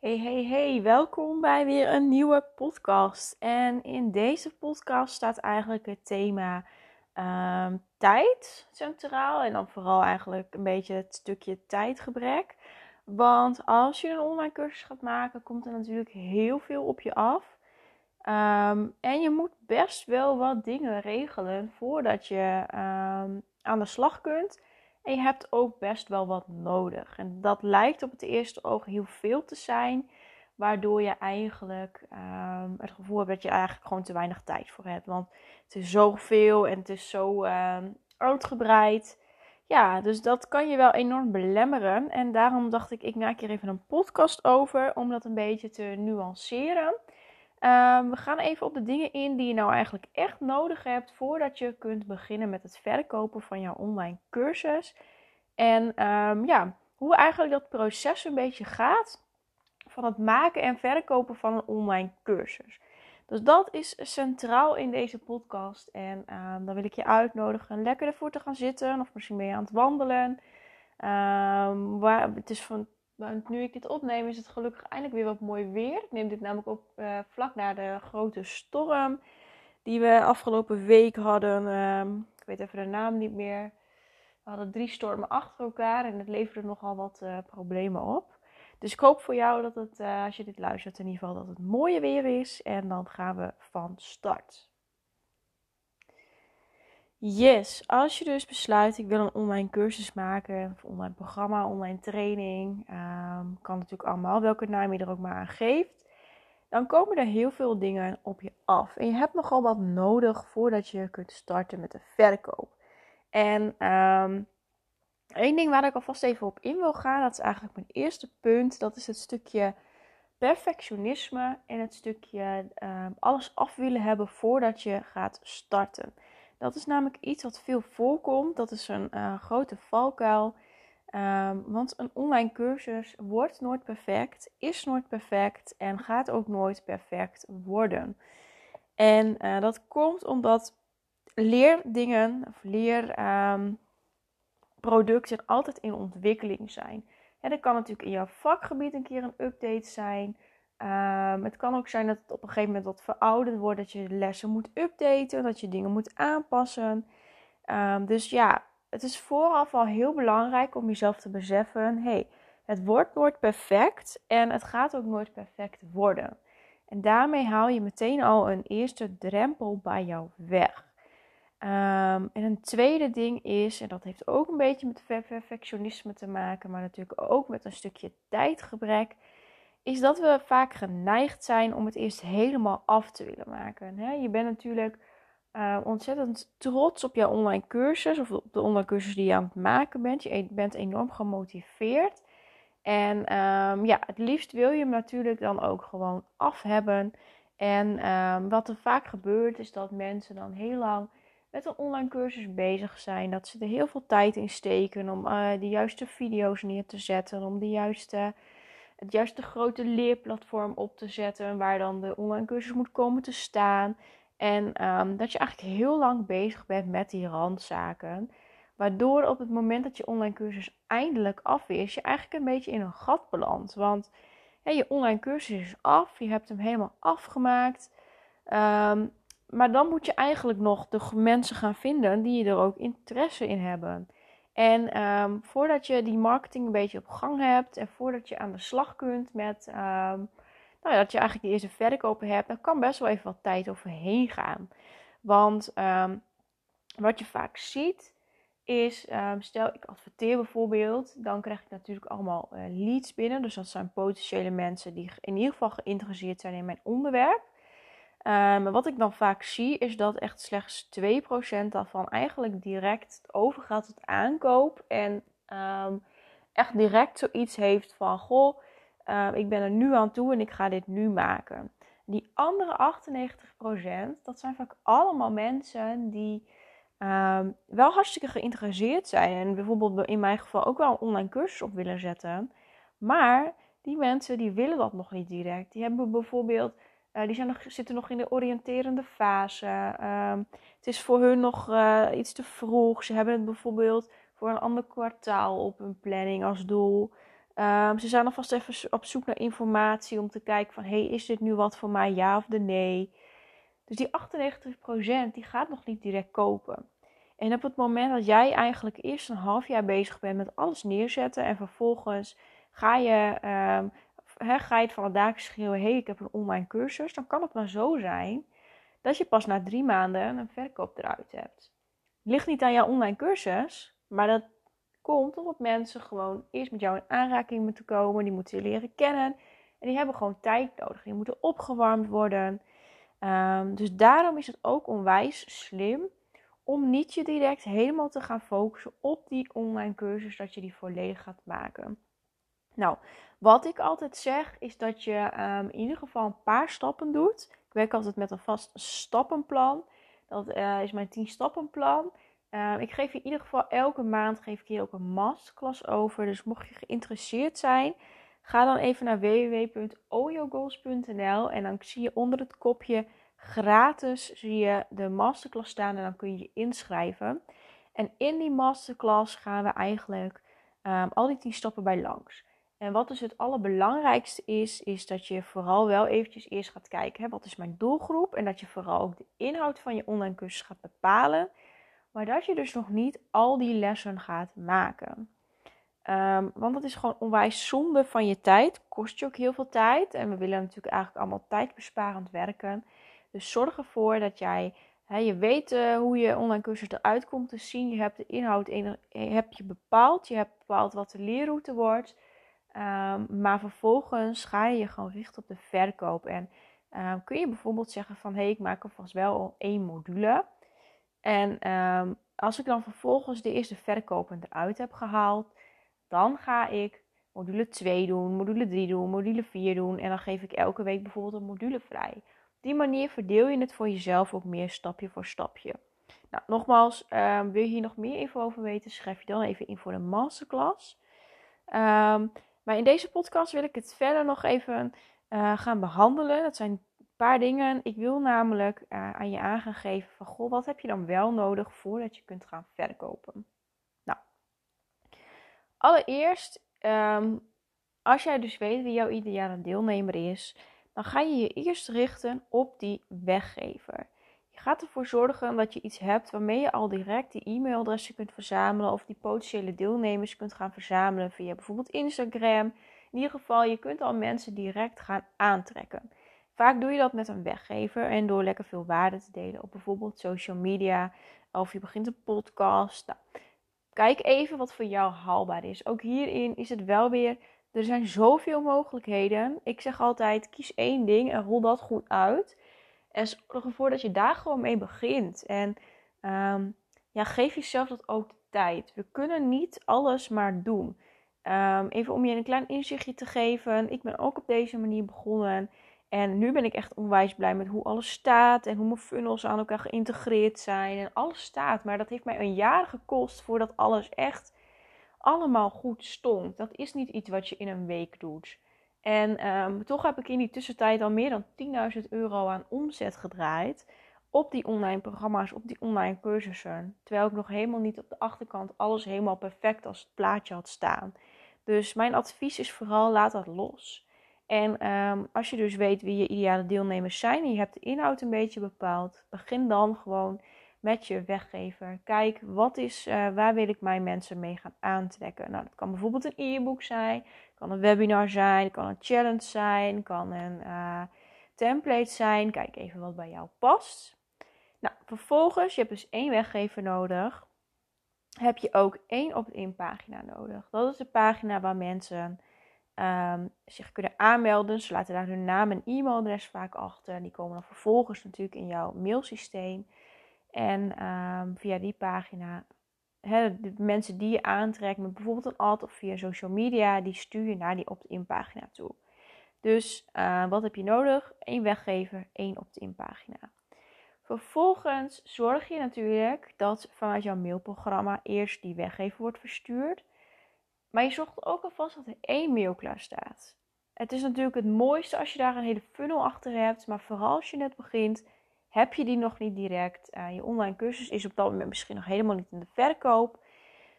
Hey, hey, hey, welkom bij weer een nieuwe podcast. En in deze podcast staat eigenlijk het thema ehm, tijd centraal. En dan vooral eigenlijk een beetje het stukje tijdgebrek. Want als je een online cursus gaat maken, komt er natuurlijk heel veel op je af. Ehm, en je moet best wel wat dingen regelen voordat je ehm, aan de slag kunt. En je hebt ook best wel wat nodig. En dat lijkt op het eerste oog heel veel te zijn. Waardoor je eigenlijk um, het gevoel hebt dat je eigenlijk gewoon te weinig tijd voor hebt. Want het is zoveel en het is zo um, uitgebreid. Ja, dus dat kan je wel enorm belemmeren. En daarom dacht ik, ik maak hier even een podcast over. Om dat een beetje te nuanceren. Um, we gaan even op de dingen in die je nou eigenlijk echt nodig hebt voordat je kunt beginnen met het verkopen van jouw online cursus. En um, ja, hoe eigenlijk dat proces een beetje gaat van het maken en verkopen van een online cursus. Dus dat is centraal in deze podcast. En um, dan wil ik je uitnodigen lekker ervoor te gaan zitten. Of misschien ben je aan het wandelen. waar, het is van want nu ik dit opneem, is het gelukkig eindelijk weer wat mooi weer. Ik neem dit namelijk op uh, vlak na de grote storm die we afgelopen week hadden. Uh, ik weet even de naam niet meer. We hadden drie stormen achter elkaar en het leverde nogal wat uh, problemen op. Dus ik hoop voor jou dat het, uh, als je dit luistert, in ieder geval dat het mooie weer is. En dan gaan we van start. Yes, als je dus besluit, ik wil een online cursus maken, of online programma, online training, um, kan natuurlijk allemaal, welke naam je er ook maar aan geeft, dan komen er heel veel dingen op je af. En je hebt nogal wat nodig voordat je kunt starten met de verkoop. En um, één ding waar ik alvast even op in wil gaan, dat is eigenlijk mijn eerste punt, dat is het stukje perfectionisme en het stukje um, alles af willen hebben voordat je gaat starten. Dat is namelijk iets wat veel voorkomt. Dat is een uh, grote valkuil. Um, want een online cursus wordt nooit perfect, is nooit perfect en gaat ook nooit perfect worden. En uh, dat komt omdat leerdingen of leerproducten um, altijd in ontwikkeling zijn. Ja, dat kan natuurlijk in jouw vakgebied een keer een update zijn. Um, het kan ook zijn dat het op een gegeven moment wat verouderd wordt, dat je lessen moet updaten, dat je dingen moet aanpassen. Um, dus ja, het is vooraf al heel belangrijk om jezelf te beseffen: hey, het wordt nooit perfect en het gaat ook nooit perfect worden. En daarmee haal je meteen al een eerste drempel bij jou weg. Um, en een tweede ding is, en dat heeft ook een beetje met perfectionisme te maken, maar natuurlijk ook met een stukje tijdgebrek is dat we vaak geneigd zijn om het eerst helemaal af te willen maken. Je bent natuurlijk uh, ontzettend trots op jouw online cursus of op de online cursus die je aan het maken bent. Je bent enorm gemotiveerd. En um, ja, het liefst wil je hem natuurlijk dan ook gewoon af hebben. En um, wat er vaak gebeurt is dat mensen dan heel lang met een online cursus bezig zijn. Dat ze er heel veel tijd in steken om uh, de juiste video's neer te zetten, om de juiste het juiste grote leerplatform op te zetten waar dan de online cursus moet komen te staan. En um, dat je eigenlijk heel lang bezig bent met die randzaken. Waardoor op het moment dat je online cursus eindelijk af is, je eigenlijk een beetje in een gat belandt. Want je online cursus is af, je hebt hem helemaal afgemaakt. Um, maar dan moet je eigenlijk nog de mensen gaan vinden die er ook interesse in hebben. En um, voordat je die marketing een beetje op gang hebt en voordat je aan de slag kunt met um, nou ja, dat je eigenlijk de eerste verkopen hebt, dan kan best wel even wat tijd overheen gaan. Want um, wat je vaak ziet is, stel ik adverteer bijvoorbeeld, dan krijg ik natuurlijk allemaal uh, leads binnen. Dus dat zijn potentiële mensen die in ieder geval geïnteresseerd zijn in mijn onderwerp. Maar um, wat ik dan vaak zie is dat echt slechts 2% daarvan eigenlijk direct overgaat tot aankoop. En um, echt direct zoiets heeft van: Goh, uh, ik ben er nu aan toe en ik ga dit nu maken. Die andere 98%, dat zijn vaak allemaal mensen die wel hartstikke geïnteresseerd zijn. En bijvoorbeeld in mijn geval ook wel een online cursus op willen zetten. Maar die mensen die willen dat nog niet direct. Die hebben bijvoorbeeld uh, die zijn nog, zitten nog in de oriënterende fase. Uh, het is voor hun nog uh, iets te vroeg. Ze hebben het bijvoorbeeld voor een ander kwartaal op hun planning als doel. Um, ze zijn alvast even op zoek naar informatie om te kijken van... hey, is dit nu wat voor mij, ja of de nee? Dus die 98% die gaat nog niet direct kopen. En op het moment dat jij eigenlijk eerst een half jaar bezig bent met alles neerzetten... en vervolgens ga je, um, ga je het van de daken schreeuwen... hey, ik heb een online cursus, dan kan het maar zo zijn... dat je pas na drie maanden een verkoop eruit hebt. ligt niet aan jouw online cursus, maar dat komt omdat mensen gewoon eerst met jou in aanraking moeten komen. Die moeten je leren kennen. En die hebben gewoon tijd nodig. Die moeten opgewarmd worden. Um, dus daarom is het ook onwijs slim om niet je direct helemaal te gaan focussen op die online cursus, dat je die volledig gaat maken. Nou, wat ik altijd zeg is dat je um, in ieder geval een paar stappen doet. Ik werk altijd met een vast stappenplan. Dat uh, is mijn 10 stappenplan. Ehm, ik geef in ieder geval elke maand geef ik hier ook een masterclass over. Dus mocht je geïnteresseerd zijn, ga dan even naar www.oyogoals.nl en dan zie je onder het kopje gratis zie je de masterclass staan en dan kun je je inschrijven. En in die masterclass gaan we eigenlijk um, al die 10 stappen bij langs. En wat dus het allerbelangrijkste is, is dat je vooral wel eventjes eerst gaat kijken, hè, wat is mijn doelgroep? En dat je vooral ook de inhoud van je online cursus gaat bepalen. Maar dat je dus nog niet al die lessen gaat maken. Ehm, want dat is gewoon onwijs zonde van je tijd. Kost je ook heel veel tijd. En we willen natuurlijk eigenlijk allemaal tijdbesparend werken. Dus zorg ervoor dat jij, je weet uh, hoe je online cursus eruit komt te zien. Je hebt de inhoud heb je bepaald. Je hebt bepaald wat de leerroute wordt. Um, maar vervolgens ga je je gewoon richten op de verkoop. En uh, kun je bijvoorbeeld zeggen van, hé, hey, ik maak alvast wel één module. En um, als ik dan vervolgens de eerste verkopen eruit heb gehaald, dan ga ik module 2 doen, module 3 doen, module 4 doen. En dan geef ik elke week bijvoorbeeld een module vrij. Op die manier verdeel je het voor jezelf ook meer stapje voor stapje. Nou, nogmaals, wil je hier nog meer info over weten, schrijf je dan even in voor de masterclass. Maar in deze podcast wil ik het verder nog even uh, gaan behandelen. Dat zijn paar dingen. Ik wil namelijk uh, aan je aangeven van, goh, wat heb je dan wel nodig voordat je kunt gaan verkopen? Nou, allereerst, um, als jij dus weet wie jouw ideale deelnemer is, dan ga je je eerst richten op die weggever. Gaat ervoor zorgen dat je iets hebt waarmee je al direct die e-mailadressen kunt verzamelen of die potentiële deelnemers kunt gaan verzamelen via bijvoorbeeld Instagram. In ieder geval, je kunt al mensen direct gaan aantrekken. Vaak doe je dat met een weggever en door lekker veel waarde te delen op bijvoorbeeld social media of je begint een podcast. Nou, kijk even wat voor jou haalbaar is. Ook hierin is het wel weer, er zijn zoveel mogelijkheden. Ik zeg altijd, kies één ding en rol dat goed uit. En zorg ervoor dat je daar gewoon mee begint. En um, ja, geef jezelf dat ook de tijd. We kunnen niet alles maar doen. Um, even om je een klein inzichtje te geven. Ik ben ook op deze manier begonnen. En nu ben ik echt onwijs blij met hoe alles staat en hoe mijn funnels aan elkaar geïntegreerd zijn en alles staat. Maar dat heeft mij een jaar gekost voordat alles echt allemaal goed stond. Dat is niet iets wat je in een week doet. En um, toch heb ik in die tussentijd al meer dan 10.000 euro aan omzet gedraaid op die online programma's, op die online cursussen. Terwijl ik nog helemaal niet op de achterkant alles helemaal perfect als het plaatje had staan. Dus mijn advies is vooral laat dat los. En um, als je dus weet wie je ideale deelnemers zijn en je hebt de inhoud een beetje bepaald, begin dan gewoon met je weggever. Kijk, wat is, uh, waar wil ik mijn mensen mee gaan aantrekken? Nou, dat kan bijvoorbeeld een e-book zijn, kan een webinar zijn, kan een challenge zijn, kan een uh, template zijn. Kijk even wat bij jou past. Nou, vervolgens, je hebt dus één weggever nodig. Heb je ook één opt-in pagina nodig. Dat is de pagina waar mensen um, zich kunnen aanmelden. Ze laten daar hun naam en e-mailadres vaak achter. Die komen dan vervolgens natuurlijk in jouw mailsysteem. En um, via die pagina, de mensen die je aantrekt met bijvoorbeeld een ad of via social media, die stuur je naar die opt-in pagina toe. Dus uh, wat heb je nodig? Eén weggever, één opt-in pagina. Vervolgens zorg je natuurlijk dat vanuit jouw mailprogramma eerst die weggever wordt verstuurd. Maar je zorgt ook alvast dat er één mail klaar staat. Het is natuurlijk het mooiste als je daar een hele funnel achter hebt. Maar vooral als je net begint, heb je die nog niet direct. Uh, je online cursus is op dat moment misschien nog helemaal niet in de verkoop.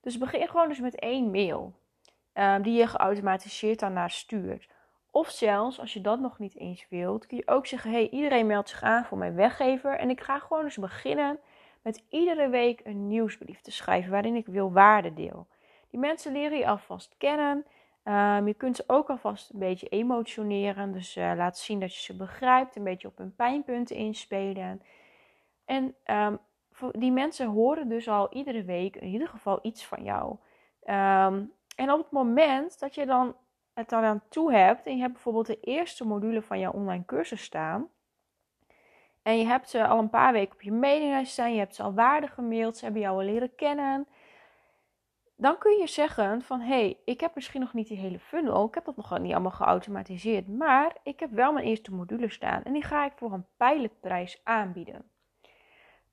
Dus begin gewoon dus met één mail. um, die je geautomatiseerd daarnaar stuurt. Of zelfs, als je dat nog niet eens wilt, kun je ook zeggen: hey, iedereen meldt zich aan voor mijn weggever. En ik ga gewoon eens beginnen met iedere week een nieuwsbrief te schrijven waarin ik wil waarde deel. Die mensen leren je alvast kennen. Um, je kunt ze ook alvast een beetje emotioneren. Dus uh, laat zien dat je ze begrijpt. Een beetje op hun pijnpunten inspelen. En um, die mensen horen dus al iedere week in ieder geval iets van jou. Um, en op het moment dat je dan het aan toe hebt en je hebt bijvoorbeeld de eerste module van jouw online cursus staan. En je hebt ze al een paar weken op je mailinglijst staan, je hebt ze al waarde gemaild, ze hebben jou al leren kennen. Dan kun je zeggen van, hé, hey, ik heb misschien nog niet die hele funnel, ik heb dat nog niet allemaal geautomatiseerd, maar ik heb wel mijn eerste module staan en die ga ik voor een pilotprijs aanbieden.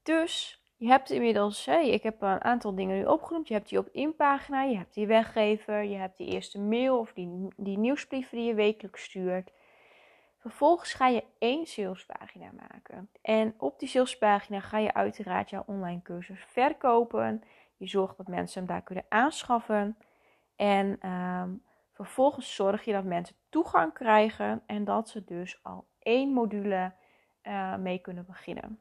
Dus je hebt inmiddels, hey, ik heb een aantal dingen nu opgenoemd. Je hebt die op inpagina, je hebt die weggever, je hebt die eerste mail of die, die nieuwsbrief die je wekelijks stuurt. Vervolgens ga je één salespagina maken. En op die salespagina ga je uiteraard jouw online cursus verkopen. Je zorgt dat mensen hem daar kunnen aanschaffen. En um, vervolgens zorg je dat mensen toegang krijgen en dat ze dus al één module uh, mee kunnen beginnen.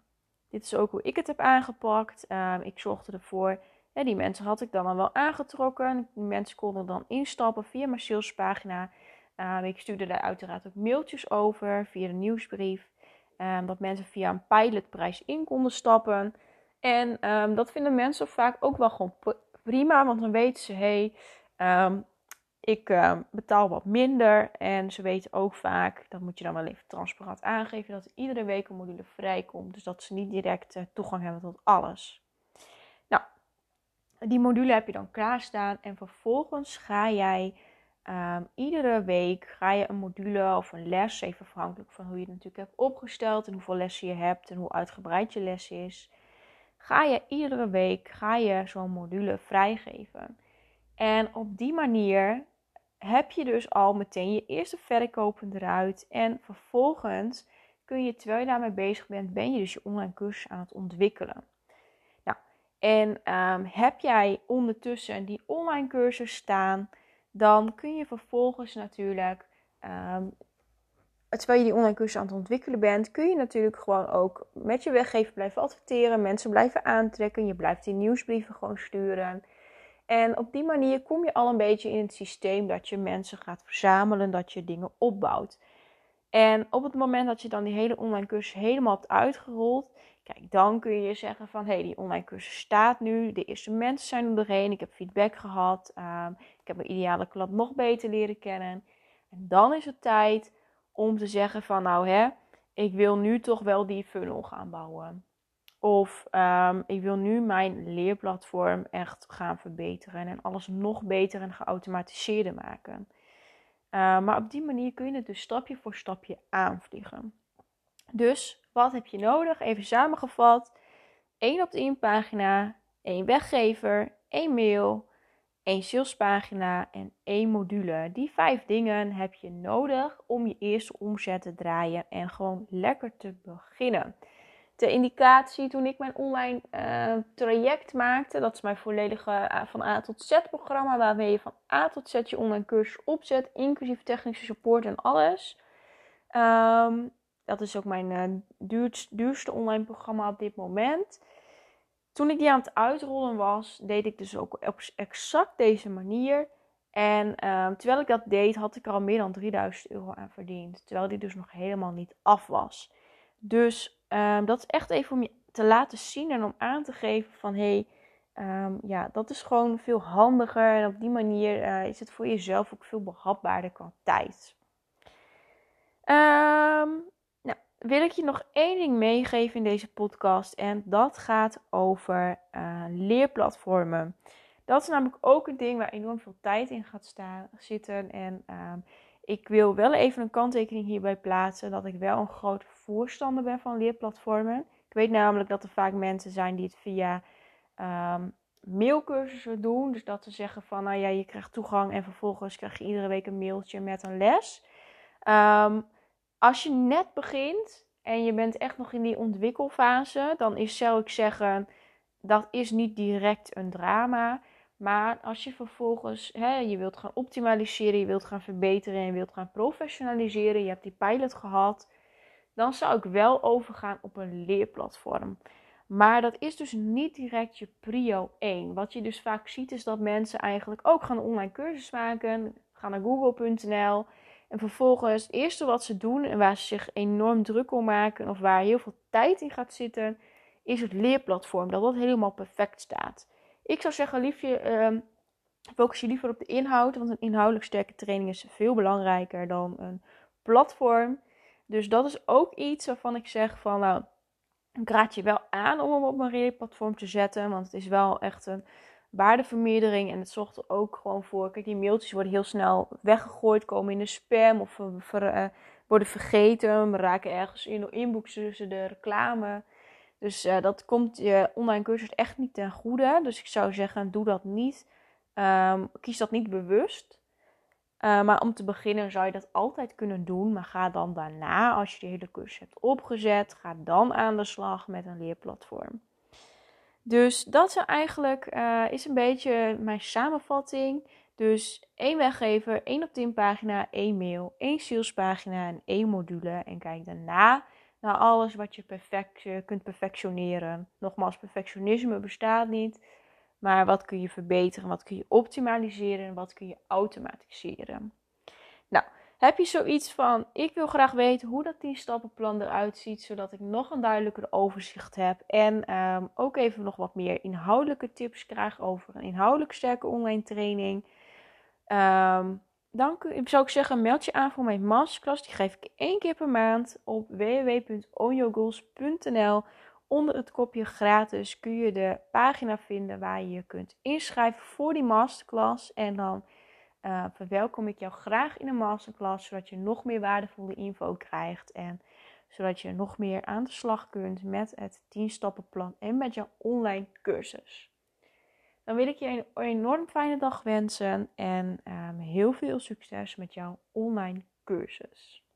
Dit is ook hoe ik het heb aangepakt. Um, ik zorgde ervoor, hè, die mensen had ik dan al wel aangetrokken. Die mensen konden dan instappen via mijn salespagina. Um, ik stuurde daar uiteraard ook mailtjes over via de nieuwsbrief. Dat mensen via een pilotprijs in konden stappen. En dat vinden mensen vaak ook wel gewoon prima, want dan weten ze, hé, hey, ik uh, betaal wat minder. En ze weten ook vaak, dat moet je dan wel even transparant aangeven, dat iedere week een module vrijkomt. Dus dat ze niet direct uh, toegang hebben tot alles. Nou, die module heb je dan klaarstaan. En vervolgens ga jij iedere week ga je een module of een les, even afhankelijk van hoe je het natuurlijk hebt opgesteld en hoeveel lessen je hebt en hoe uitgebreid je les is. Ga je iedere week ga je zo'n module vrijgeven. En op die manier heb je dus al meteen je eerste verkopen eruit. En vervolgens kun je, terwijl je daarmee bezig bent, ben je dus je online cursus aan het ontwikkelen. Nou, en ehm, heb jij ondertussen die online cursus staan, dan kun je vervolgens natuurlijk, um, terwijl je die online cursus aan het ontwikkelen bent, kun je natuurlijk gewoon ook met je weggever blijven adverteren, mensen blijven aantrekken, je blijft die nieuwsbrieven gewoon sturen. En op die manier kom je al een beetje in het systeem dat je mensen gaat verzamelen, dat je dingen opbouwt. En op het moment dat je dan die hele online cursus helemaal hebt uitgerold, kijk, dan kun je zeggen van hé, hey, die online cursus staat nu, de eerste mensen zijn er doorheen, ik heb feedback gehad, um, ik heb mijn ideale klant nog beter leren kennen. En dan is het tijd om te zeggen van nou hè, ik wil nu toch wel die funnel gaan bouwen. Of um, ik wil nu mijn leerplatform echt gaan verbeteren en alles nog beter en geautomatiseerder maken. Uh, maar op die manier kun je het dus stapje voor stapje aanvliegen. Dus wat heb je nodig? Even samengevat: één opt-in pagina, één weggever, één mail, één salespagina en één module. Die vijf dingen heb je nodig om je eerste omzet te draaien en gewoon lekker te beginnen ter indicatie toen ik mijn online uh, traject maakte. Dat is mijn volledige uh, van A tot Z programma. Waarmee je van A tot Z je online cursus opzet. Inclusief technische support en alles. Um, dat is ook mijn duurst, duurste online programma op dit moment. Toen ik die aan het uitrollen was, deed ik dus ook op exact deze manier. En um, terwijl ik dat deed, had ik er al meer dan 3000 euro aan verdiend. Terwijl die dus nog helemaal niet af was. Dus um, dat is echt even om je te laten zien en om aan te geven van hé, hey, um, ja, dat is gewoon veel handiger. En op die manier uh, is het voor jezelf ook veel behapbaarder qua tijd. Wil ik je nog één ding meegeven in deze podcast. En dat gaat over uh, leerplatformen. Dat is namelijk ook een ding waar enorm veel tijd in gaat staan, zitten. En um, ik wil wel even een kanttekening hierbij plaatsen dat ik wel een groot voorstander ben van leerplatformen. Ik weet namelijk dat er vaak mensen zijn die het via um, mailcursussen doen. Dus dat ze zeggen van, nou ja, je krijgt toegang en vervolgens krijg je iedere week een mailtje met een les. Um, als je net begint en je bent echt nog in die ontwikkelfase, dan is, zou ik zeggen, dat is niet direct een drama. Maar als je vervolgens, hè, je wilt gaan optimaliseren, je wilt gaan verbeteren en je wilt gaan professionaliseren, je hebt die pilot gehad, dan zou ik wel overgaan op een leerplatform. Maar dat is dus niet direct je prio 1. Wat je dus vaak ziet is dat mensen eigenlijk ook gaan online cursus maken, gaan naar google.nl en vervolgens het eerste wat ze doen en waar ze zich enorm druk om maken of waar heel veel tijd in gaat zitten, is het leerplatform. Dat dat helemaal perfect staat. Ik zou zeggen, liefje, uh, focus je liever op de inhoud, want een inhoudelijk sterke training is veel belangrijker dan een platform. Dus dat is ook iets waarvan ik zeg van, nou, ik raad je wel aan om hem op een leerplatform te zetten, want het is wel echt een waardevermeerdering en het zorgt er ook gewoon voor. Kijk, die mailtjes worden heel snel weggegooid, komen in de spam of uh, worden vergeten, raken ergens in de inbox tussen de reclame. Dus uh, dat komt je online cursus echt niet ten goede. Dus ik zou zeggen, doe dat niet. Um, kies dat niet bewust. Maar om te beginnen zou je dat altijd kunnen doen. Maar ga dan daarna, als je de hele cursus hebt opgezet, ga dan aan de slag met een leerplatform. Dus dat is eigenlijk uh, is een beetje mijn samenvatting. Dus één weggever, één op 10 pagina, één mail, één salespagina en één module. En kijk daarna naar alles wat je perfect, kunt perfectioneren. Nogmaals, perfectionisme bestaat niet. Maar wat kun je verbeteren, wat kun je optimaliseren en wat kun je automatiseren. Heb je zoiets van, ik wil graag weten hoe dat 10 stappenplan eruit ziet, zodat ik nog een duidelijker overzicht heb en um, ook even nog wat meer inhoudelijke tips krijg over een inhoudelijk sterke online training. Um, dan zou ik zeggen, meld je aan voor mijn masterclass. Die geef ik één keer per maand op www.onyogoals.nl. Onder het kopje gratis kun je de pagina vinden waar je je kunt inschrijven voor die masterclass. En dan uh, verwelkom ik jou graag in een masterclass, zodat je nog meer waardevolle info krijgt. En zodat je nog meer aan de slag kunt met het 10 stappenplan en met jouw online cursus. Dan wil ik je een enorm fijne dag wensen en um, heel veel succes met jouw online cursus.